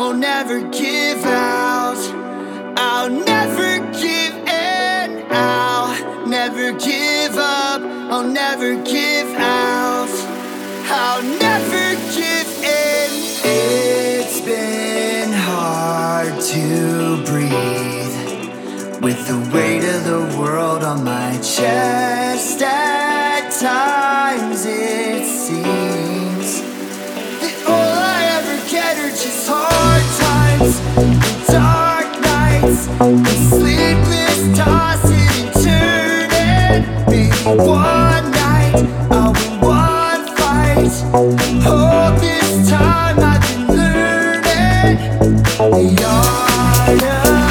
I'll never give out. I'll never give in, I'll never give up, I'll never give out. I'll never give in. It's been hard to breathe with the weight of the world on my chest. At times it seems that all I ever get are just hard All this time I've been learning. Art of